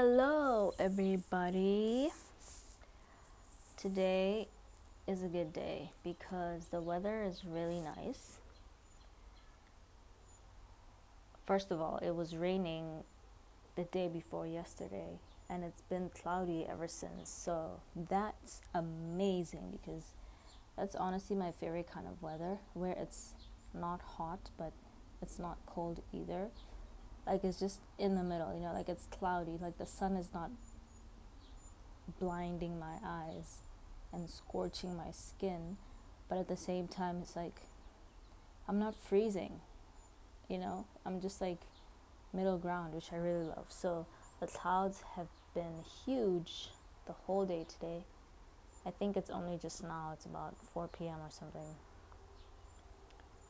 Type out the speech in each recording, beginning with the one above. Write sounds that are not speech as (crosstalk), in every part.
Hello, everybody. Today is a good day because the weather is really nice. First of all, it was raining the day before yesterday, and it's been cloudy ever since. So that's amazing because that's honestly my favorite kind of weather where it's not hot but it's not cold either like it's just in the middle you know like it's cloudy like the sun is not blinding my eyes and scorching my skin but at the same time it's like i'm not freezing you know? I'm just like middle ground which i really love. So the clouds have been huge the whole day today. I think it's only just now it's about 4 p.m or something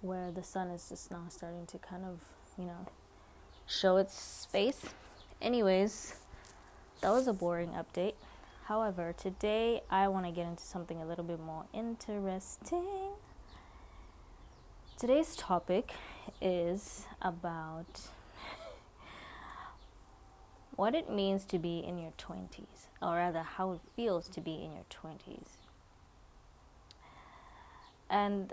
where the sun is just now starting to kind of you know show its face. Anyways, that was a boring update. However, today I want to get into something a little bit more interesting. Today's topic is about (laughs) what it means to be in your 20s, or rather, how it feels to be in your 20s. And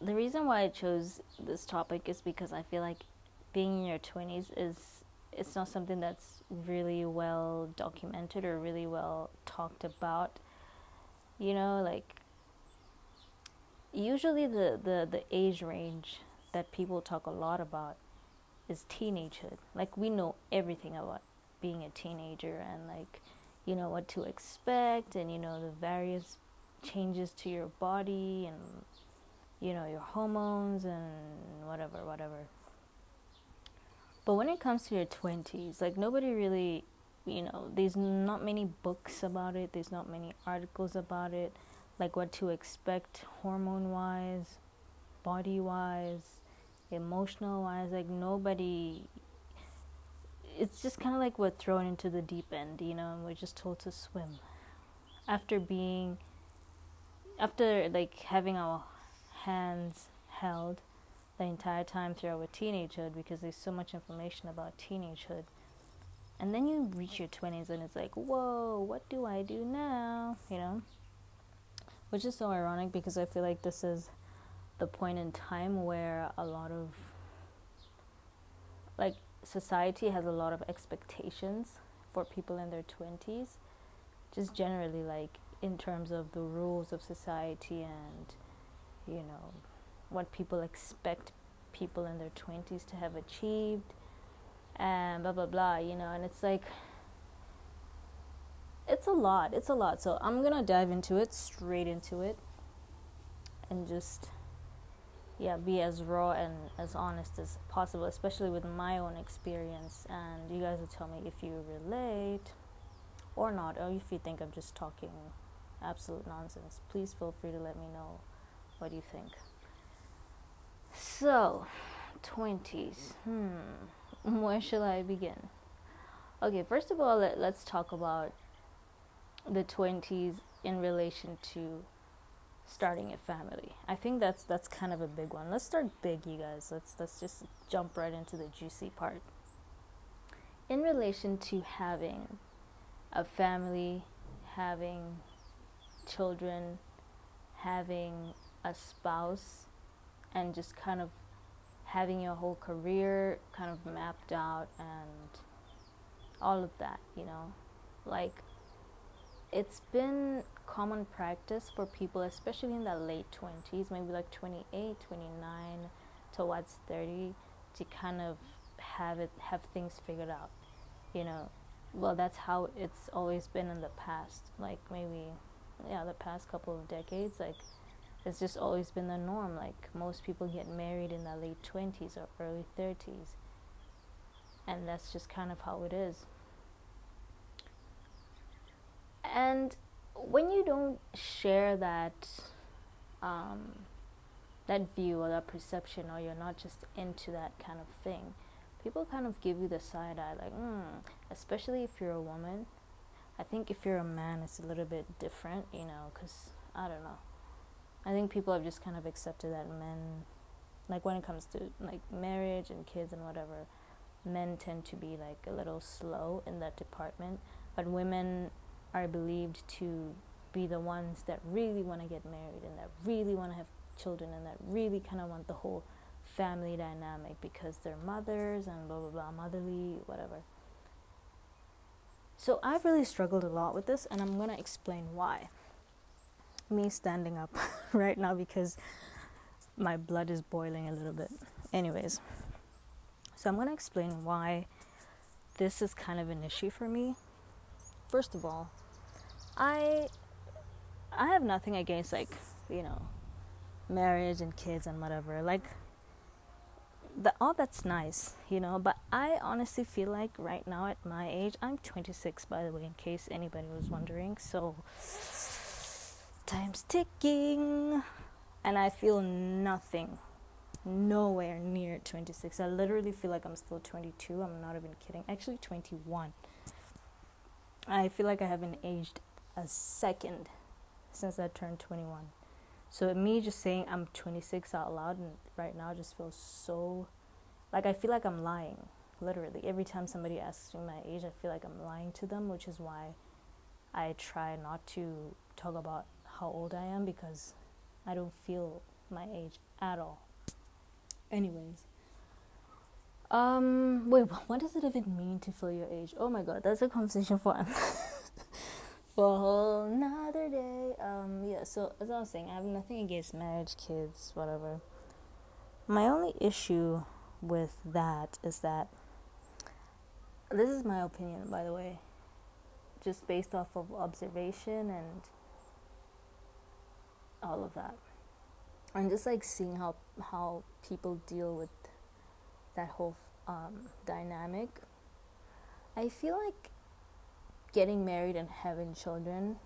the reason why I chose this topic is because I feel like being in your 20s is it's not something that's really well documented or really well talked about. You know like usually the, the, the age range that people talk a lot about is teenagehood. Like we know everything about being a teenager and like you know what to expect and you know the various changes to your body and you know your hormones and whatever whatever but when it comes to your 20s, like nobody really, you know, there's not many books about it, there's not many articles about it, like what to expect hormone wise, body wise, emotional wise. Like nobody, it's just kind of like we're thrown into the deep end, you know, and we're just told to swim. After being, after like having our hands held the entire time throughout with teenagehood because there's so much information about teenagehood. And then you reach your 20s and it's like, whoa, what do I do now? You know? Which is so ironic because I feel like this is the point in time where a lot of, like, society has a lot of expectations for people in their 20s. Just generally, like, in terms of the rules of society and, you know, what people expect people in their 20s to have achieved and blah blah blah you know and it's like it's a lot it's a lot. So i'm gonna dive into it straight into it and just yeah be as raw and as honest as possible especially with my own experience. And you guys will tell me if you relate or not or if you think i'm just talking absolute nonsense. Please feel free to let me know what you think so, 20s. Hmm. (laughs) Where shall I begin? Okay, first of all, let, let's talk about the 20s in relation to starting a family. I think that's that's kind of a big one. Let's start big, you guys. Let's let's just jump right into the juicy part. In relation to having a family, having children, having a spouse, and just kind of having your whole career kind of mapped out and all of that, you know. Like it's been common practice for people especially in the late 20s, maybe like 28, 29 towards 30 to kind of have it have things figured out. You know, well that's how it's always been in the past. Like maybe yeah, the past couple of decades like it's just always been the norm. Like most people get married in their late 20s or early 30s. And that's just kind of how it is. And when you don't share that um, that view or that perception, or you're not just into that kind of thing, people kind of give you the side eye, like, mm, especially if you're a woman. I think if you're a man, it's a little bit different, you know, because I don't know I think people have just kind of accepted that men, like when it comes to like marriage and kids and whatever, men tend to be like a little slow in that department, but women are believed to be the ones that really want to get married and that really want to have children and that really kind of want the whole family dynamic because they're mothers and blah blah blah, motherly, whatever. So I've really struggled a lot with this, and I'm gonna explain why. Me standing up (laughs) right now because my blood is boiling a little bit. Anyways, so I'm gonna explain why this is kind of an issue for me. First of all, I I have nothing against like you know marriage and kids and whatever. Like the, all that's nice, you know, but I honestly feel like right now at my age, I'm 26 by the way, in case anybody was wondering. So time's ticking, and I feel nothing, nowhere near 26. I literally feel like I'm still 22. I'm not even kidding. Actually, 21. I feel like I haven't aged a second since I turned 21. So me just saying I'm 26 out loud and right now just feels so like I feel like I'm lying. Literally, every time somebody asks me my age, I feel like I'm lying to them, which is why I try not to talk about how old I am because I don't feel my age at all. Anyways, um, wait, (laughs) what does it even mean to feel your age? Oh my god, that's a conversation for (laughs) for a whole another day. Um, yeah. So as I was saying, I have nothing against marriage, kids, whatever. My only issue with that is that this is my opinion, by the way, just based off of observation and all of that. I'm just like seeing how how people deal with that whole um, dynamic. I feel like getting married and having children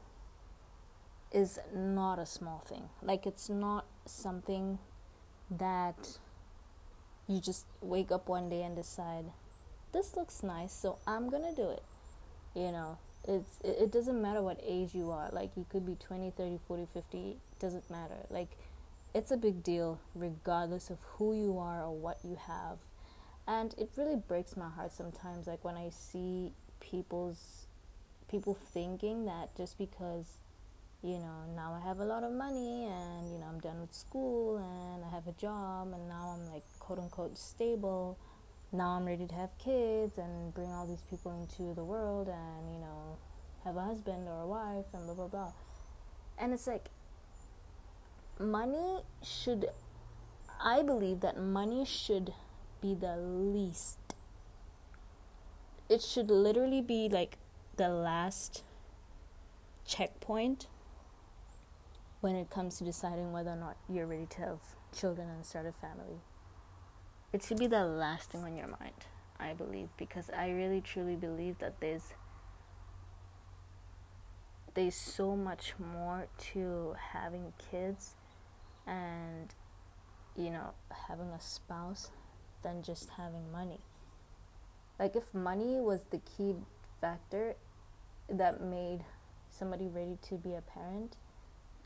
is not a small thing. Like it's not something that you just wake up one day and decide this looks nice so i'm gonna do it you know it's it, it doesn't matter what age you are like you could be 20 30 40 50 doesn't matter like it's a big deal regardless of who you are or what you have and it really breaks my heart sometimes like when i see people's people thinking that just because you know, now I have a lot of money and, you know, I'm done with school and I have a job and now I'm like quote unquote stable. Now I'm ready to have kids and bring all these people into the world and, you know, have a husband or a wife and blah, blah, blah. And it's like, money should, I believe that money should be the least. It should literally be like the last checkpoint when it comes to deciding whether or not you're ready to have children and start a family. It should be the last thing on your mind, I believe, because I really truly believe that there's there's so much more to having kids and you know having a spouse than just having money. Like if money was the key factor that made somebody ready to be a parent,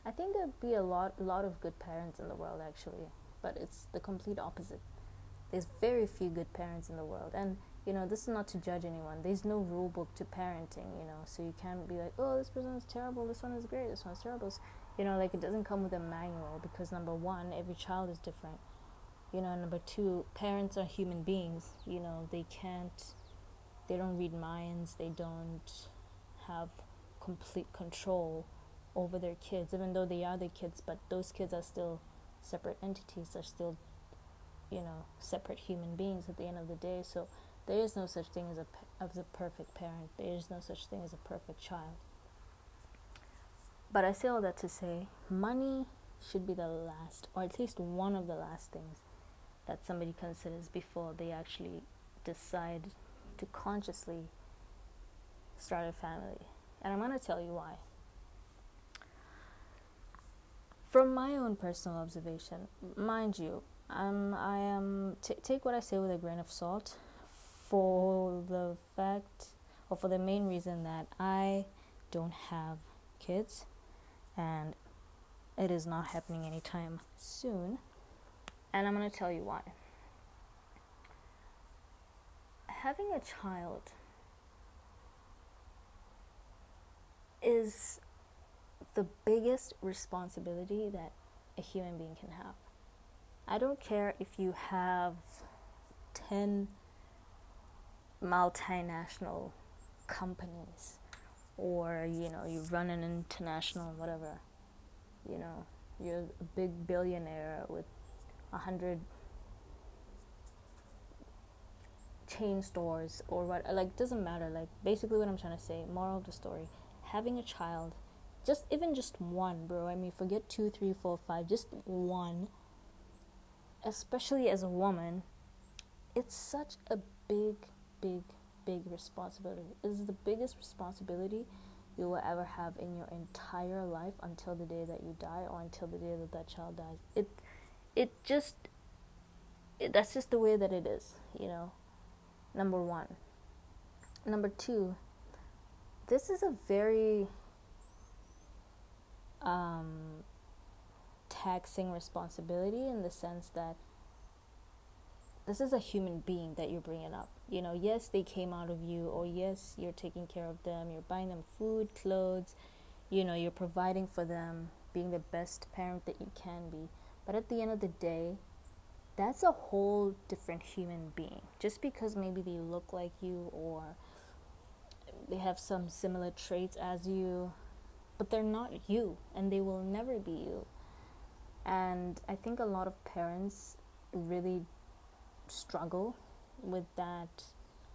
I think there'd be a lot, lot of good parents in the world actually, but it's the complete opposite. There's very few good parents in the world, and you know this is not to judge anyone. There's no rule book to parenting, you know, so you can't be like, oh, this person is terrible, this one is great, this one's terrible. You know, like it doesn't come with a manual because number one, every child is different. You know, number two, parents are human beings. You know, they can't, they don't read minds. They don't have complete control over their kids, even though they are their kids, but those kids are still separate entities, are still, you know, separate human beings at the end of the day. So there is no such thing as a, as a perfect parent, there is no such thing as a perfect child. But I say all that to say money should be the last, or at least one of the last things that somebody considers before they actually decide to consciously start a family. And I'm going to tell you why from my own personal observation, mind you, um, I am t- take what I say with a grain of salt, for the fact or for the main reason that I don't have kids, and it is not happening anytime soon, and I'm gonna tell you why. having a child is the biggest responsibility that a human being can have. I don't care if you have 10 multinational companies or you know you run an international whatever you know you're a big billionaire with a hundred chain stores or what like doesn't matter like basically what i'm trying to say moral of the story having a child just even just one bro i mean forget two three four five just one especially as a woman it's such a big big big responsibility. It is the biggest responsibility you will ever have in your entire life until the day that you die or until the day that that child dies. It it just it, that's just the way that it is you know number 1 number 2 this is a very um, taxing responsibility in the sense that this is a human being that you're bringing up. You know, yes, they came out of you, or yes, you're taking care of them, you're buying them food, clothes, you know, you're providing for them, being the best parent that you can be. But at the end of the day, that's a whole different human being. Just because maybe they look like you or they have some similar traits as you, but they're not you and they will never be you. And I think a lot of parents really struggle with that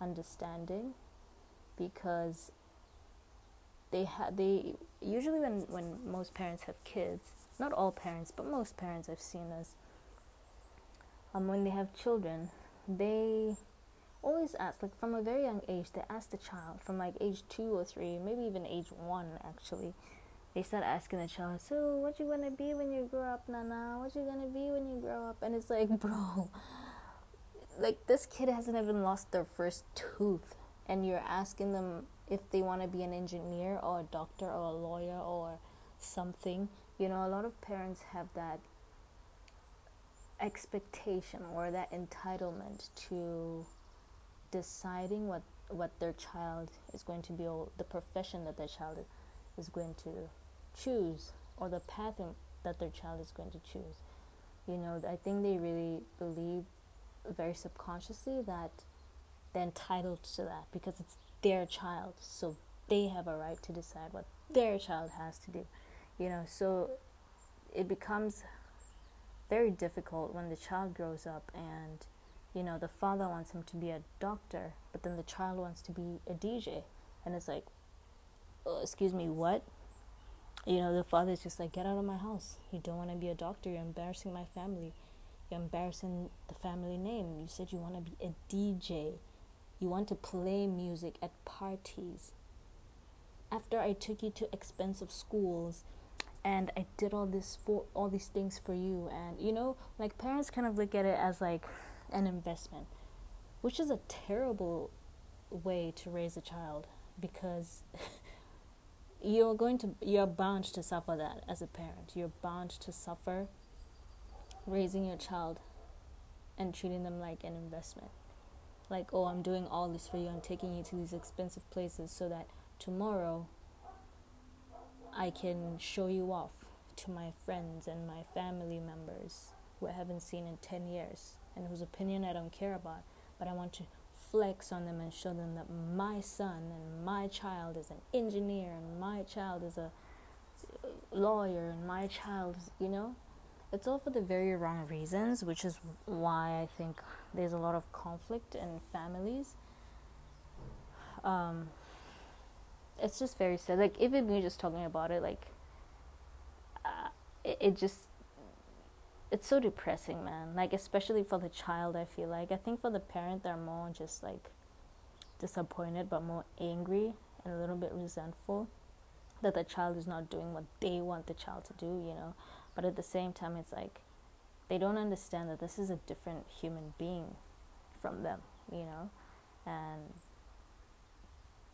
understanding because they have they usually when when most parents have kids not all parents but most parents i've seen this um when they have children they always ask like from a very young age they ask the child from like age two or three maybe even age one actually they start asking the child so what you gonna be when you grow up nana? What you gonna be when you grow up? And it's like (laughs) bro like this kid hasn't even lost their first tooth and you're asking them if they want to be an engineer or a doctor or a lawyer or something. You know a lot of parents have that expectation or that entitlement to deciding what what their child is going to be or the profession that their child is going to choose or the path that their child is going to choose. You know i think they really believe very subconsciously that they're entitled to that because it's their child so they have a right to decide what their child has to do you know so it becomes very difficult when the child grows up and you know, the father wants him to be a doctor, but then the child wants to be a DJ. And it's like, oh, excuse me, what? You know, the father's just like, get out of my house. You don't want to be a doctor. You're embarrassing my family. Embarrassing the family name. You said you want to be a DJ. You want to play music at parties. After I took you to expensive schools and I did all this for all these things for you and you know, like parents kind of look at it as like an investment, which is a terrible way to raise a child because (laughs) you're going to you're bound to suffer that as a parent. You're bound to suffer raising your child and treating them like an investment. Like, oh, I'm doing all this for you. I'm taking you to these expensive places so that tomorrow I can show you off to my friends and my family members who I haven't seen in 10 years and whose opinion I don't care about, but I want to flex on them and show them that my son and my child is an engineer and my child is a uh, lawyer and my child is, you know, it's all for the very wrong reasons, which is why I think there's a lot of conflict in families. Um, it's just very sad. Like even me just talking about it, like uh, it, it just it's so depressing, man. Like especially for the child, I feel like I think for the parent, they're more just like disappointed, but more angry and a little bit resentful that the child is not doing what they want the child to do, you know. But at the same time, it's like they don't understand that this is a different human being from them, you know, and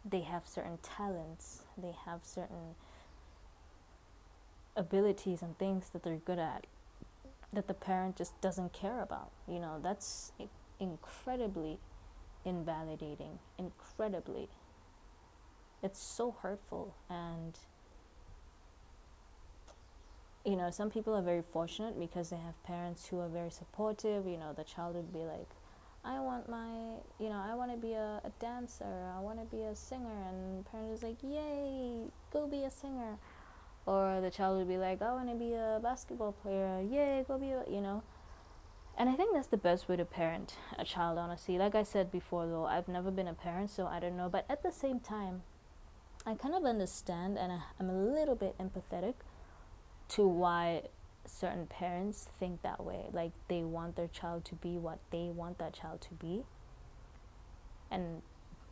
they have certain talents, they have certain abilities and things that they're good at that the parent just doesn't care about. You know, that's incredibly invalidating, incredibly. It's so hurtful and you know, some people are very fortunate because they have parents who are very supportive. You know, the child would be like, I want my, you know, I want to be a, a dancer, I want to be a singer, and parent is like, yay, go be a singer. Or the child would be like, I want to be a basketball player, yay, go be a, you know. And I think that's the best way to parent a child, honestly. Like I said before, though, I've never been a parent, so I don't know. But at the same time, I kind of understand and I'm a little bit empathetic to why certain parents think that way. Like they want their child to be what they want that child to be. And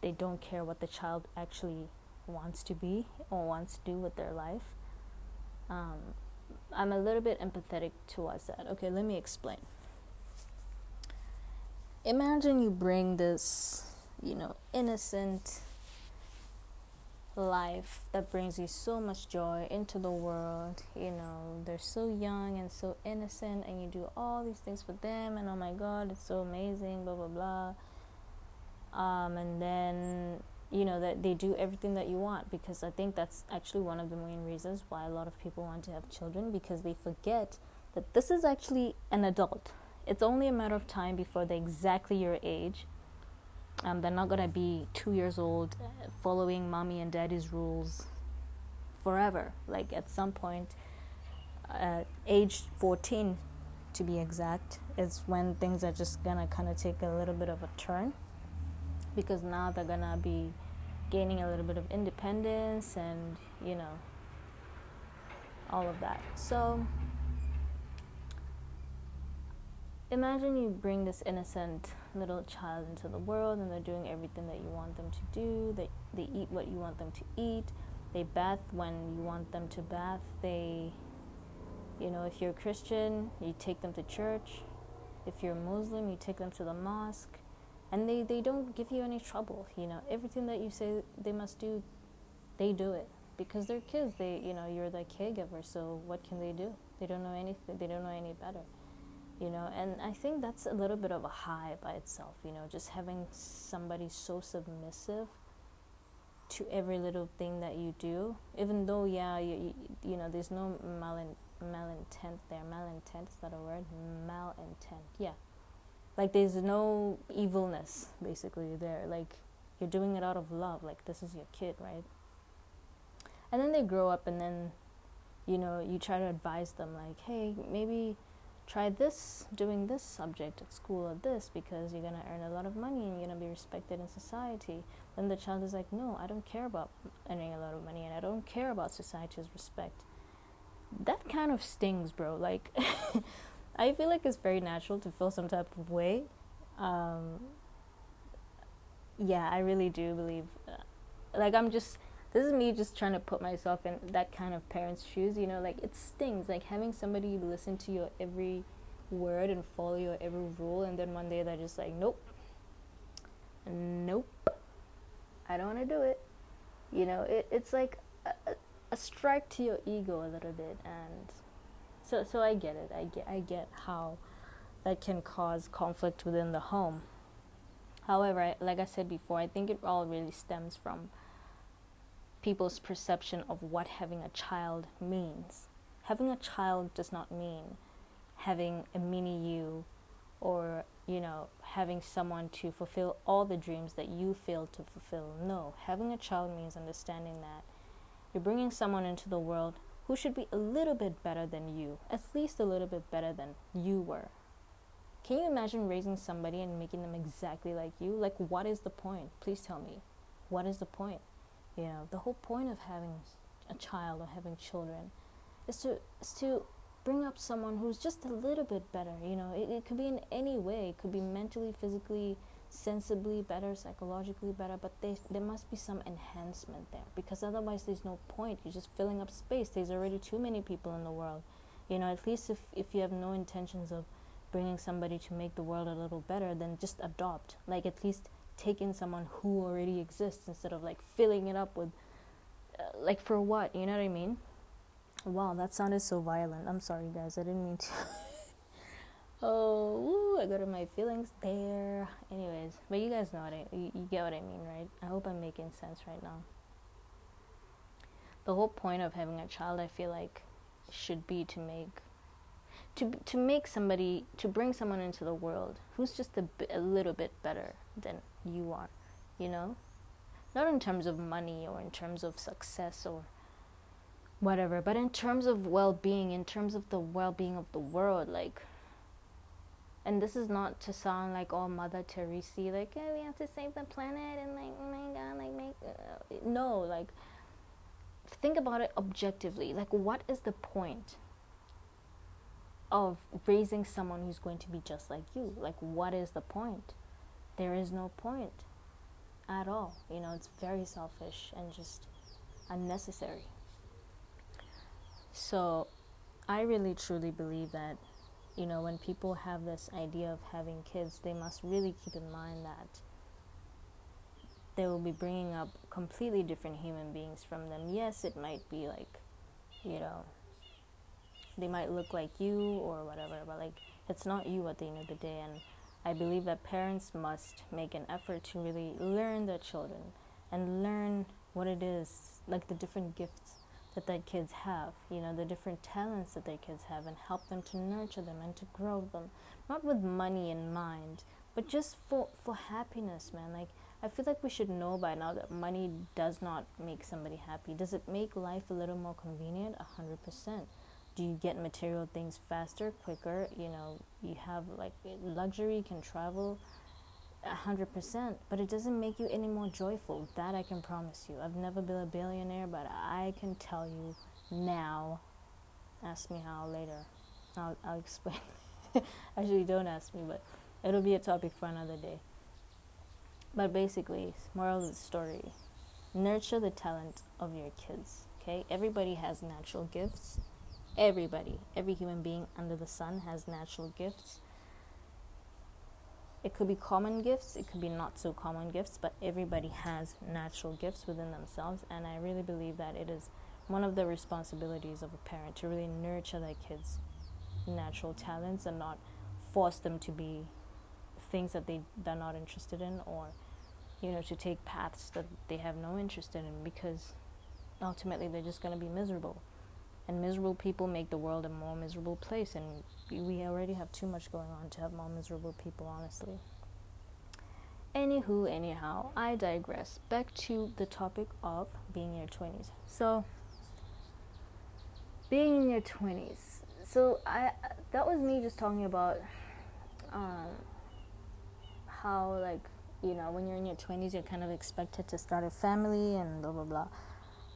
they don't care what the child actually wants to be or wants to do with their life. Um, I'm a little bit empathetic towards that. Okay, let me explain. Imagine you bring this, you know, innocent life that brings you so much joy into the world. You know, they're so young and so innocent, and you do all these things for them, and oh my god, it's so amazing, blah blah blah. Um, and then you know that they do everything that you want because I think that's actually one of the main reasons why a lot of people want to have children because they forget that this is actually an adult. It's only a matter of time before they're exactly your age um, they're not gonna be two years old following mommy and daddy's rules forever. Like at some point, uh, age 14 to be exact, is when things are just gonna kind of take a little bit of a turn because now they're gonna be gaining a little bit of independence and you know all of that. So imagine you bring this innocent little child into the world and they're doing everything that you want them to do. They they eat what you want them to eat. They bath when you want them to bath. They you know if you're a christian you take them to church. If you're muslim you take them to the mosque. And they they don't give you any trouble you know. Everything that you say they must do they do it because they're kids. They you know you're the caregiver so what can they do? They don't know anything they don't know any better you know and i think that's a little bit of a high by itself you know just having somebody so submissive to every little thing that you do even though yeah you, you, you know there's no malin, malintent there. Malintent is that a word? Malintent yeah. Like there's no evilness basically there. Like you're doing it out of love like this is your kid right? And then they grow up and then you know you try to advise them like hey maybe try this doing this subject at school or this because you're going to earn a lot of money and you're going to be respected in society then the child is like no i don't care about earning a lot of money and i don't care about society's respect. That kind of stings bro like (laughs) i feel like it's very natural to feel some type of way um, yeah i really do believe uh, like i'm just this is me just trying to put myself in that kind of parent's shoes you know like it stings like having somebody listen to your every word and follow your every rule and then one day they're just like nope. Nope. I don't want to do it. You know it, it's like a, a strike to your ego a little bit and so so i get it. I get i get how that can cause conflict within the home. However I, like i said before i think it all really stems from people's perception of what having a child means. Having a child does not mean having a mini you or, you know, having someone to fulfill all the dreams that you failed to fulfill. No, having a child means understanding that you're bringing someone into the world who should be a little bit better than you, at least a little bit better than you were. Can you imagine raising somebody and making them exactly like you? Like, what is the point? Please tell me. What is the point? You know, the whole point of having a child or having children is to is to bring up someone who's just a little bit better. You know, it, it could be in any way. It could be mentally, physically, sensibly better, psychologically better, but they, there must be some enhancement there because otherwise there's no point. You're just filling up space. There's already too many people in the world. You know, at least if, if you have no intentions of bringing somebody to make the world a little better, then just adopt. Like, at least take in someone who already exists instead of like filling it up with uh, like for what you know what i mean wow that sounded so violent i'm sorry guys i didn't mean to (laughs) Oh, woo, I got in my feelings there. Anyways, but you guys know what I you, you get what I mean, right? I hope I'm making sense right now. The whole point of having a child, I feel like, should be to make to to make somebody to bring someone into the world who's just a, a little bit better than you are, you know? Not in terms of money or in terms of success or whatever, but in terms of well-being, in terms of the well-being of the world, like and this is not to sound like all Mother Teresa, like we have to save the planet and like oh my God, like make uh, no, like think about it objectively. Like, what is the point of raising someone who's going to be just like you? Like, what is the point? There is no point at all. You know, it's very selfish and just unnecessary. So, I really truly believe that you know, when people have this idea of having kids, they must really keep in mind that they will be bringing up completely different human beings from them. Yes, it might be like, you know, they might look like you or whatever, but like, it's not you at the end of the day. And I believe that parents must make an effort to really learn their children and learn what it is, like the different gifts that their kids have, you know, the different talents that their kids have, and help them to nurture them and to grow them. Not with money in mind, but just for, for happiness, man. Like, I feel like we should know by now that money does not make somebody happy. Does it make life a little more convenient? A hundred percent. Do you get material things faster, quicker? You know, you have like luxury, can travel a hundred percent, but it doesn't make you any more joyful. That I can promise you. I've never been a billionaire, but I can tell you now. Ask me how later. I'll, I'll explain. (laughs) Actually, don't ask me, but it'll be a topic for another day. But basically, moral of the story nurture the talent of your kids. Okay? Everybody has natural gifts. Everybody, every human being under the sun has natural gifts it could be common gifts, it could be not so common gifts, but everybody has natural gifts within themselves. And I really believe that it is one of the responsibilities of a parent to really nurture their kids' natural talents and not force them to be things that they, they're not interested in or, you know, to take paths that they have no interest in because ultimately they're just going to be miserable. And miserable people make the world a more miserable place, and we already have too much going on to have more miserable people, honestly. Anywho, anyhow, I digress. Back to the topic of being in your 20s. So, being in your 20s. So, I that was me just talking about um, how, like, you know, when you're in your 20s, you're kind of expected to start a family and blah, blah, blah.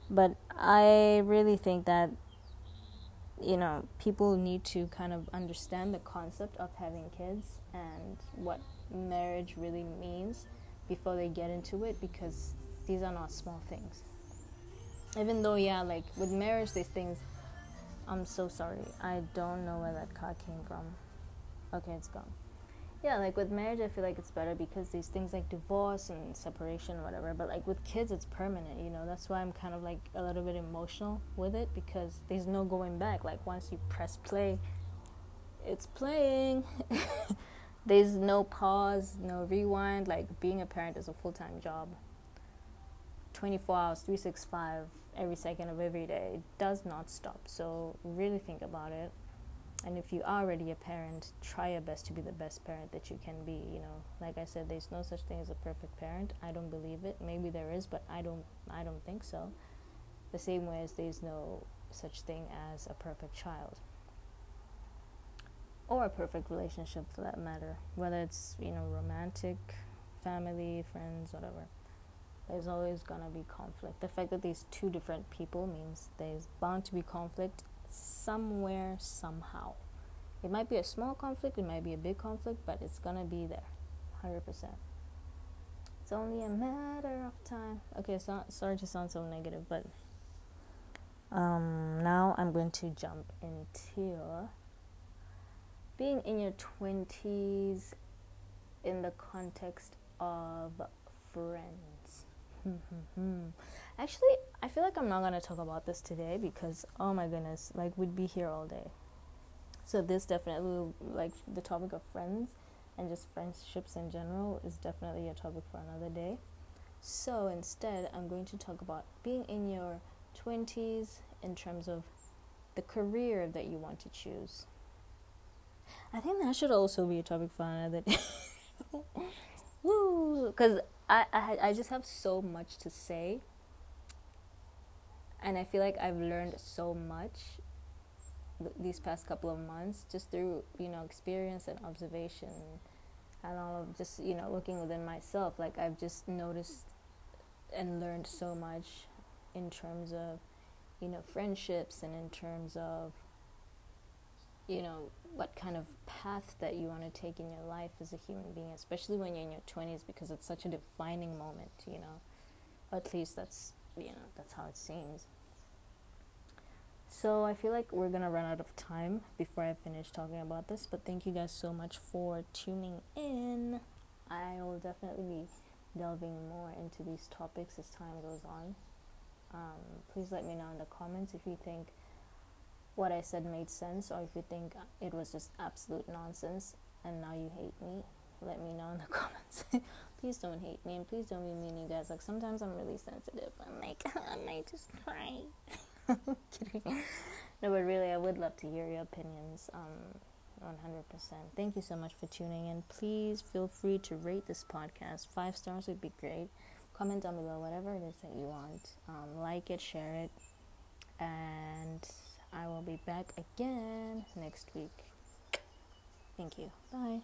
But I really think that you know, people need to kind of understand the concept of having kids and what marriage really means before they get into it because these are not small things. Even though, yeah, like with marriage, these things, I'm so sorry. I don't know where that car came from. Okay, it's gone yeah like with marriage i feel like it's better because these things like divorce and separation whatever but like with kids it's permanent you know? That's why i'm kind of like a little bit emotional with it because there's no going back. Like once you press play it's playing. (laughs) There's no pause no rewind. Like being a parent is a full-time job. 24 hours 365 every second of every day it does not stop. So really think about it and if you are already a parent try your best to be the best parent that you can be you know. Like i said there's no such thing as a perfect parent. I don't believe it. Maybe there is but i don't i don't think so. The same way as there's no such thing as a perfect child. Or a perfect relationship for that matter. Whether it's you know romantic family friends whatever. There's always gonna be conflict. The fact that there's two different people means there's bound to be conflict somewhere, somehow. It might be a small conflict, it might be a big conflict, but it's gonna be there, 100%. It's only a matter of time. Okay, so, sorry to sound so negative, but um, now I'm going to jump into being in your 20s in the context of friends. (laughs) Hmm, hmm, hmm. Actually, I feel like I'm not gonna talk about this today because oh my goodness, like we'd be here all day. So this definitely like the topic of friends and just friendships in general is definitely a topic for another day. So instead, I'm going to talk about being in your 20s in terms of the career that you want to choose. I think that should also be a topic for another day. (laughs) Woo! Because I, I, I just have so much to say. And I feel like I've learned so much th- these past couple of months just through, you know, experience and observation and all of just, you know, looking within myself. Like, I've just noticed and learned so much in terms of, you know, friendships and in terms of, you know, what kind of path that you want to take in your life as a human being, especially when you're in your 20s, because it's such a defining moment, you know. At least that's, you know, that's how it seems. So I feel like we're gonna run out of time before I finish talking about this, but thank you guys so much for tuning in. I will definitely be delving more into these topics as time goes on. Um, please let me know in the comments if you think what I said made sense or if you think it was just absolute nonsense and now you hate me, let me know in the (laughs) comments. please don't hate me and please don't be mean, you guys. Like sometimes I'm really sensitive. I'm like, (laughs) I might just cry. (laughs) kidding. No, but really, I would love to hear your opinions. Um, 100%. Thank you so much for tuning in. Please feel free to rate this podcast. Five stars would be great. Comment down below whatever it is that you want. Um, like it, share it, and I will be back again next week. Thank you. Bye.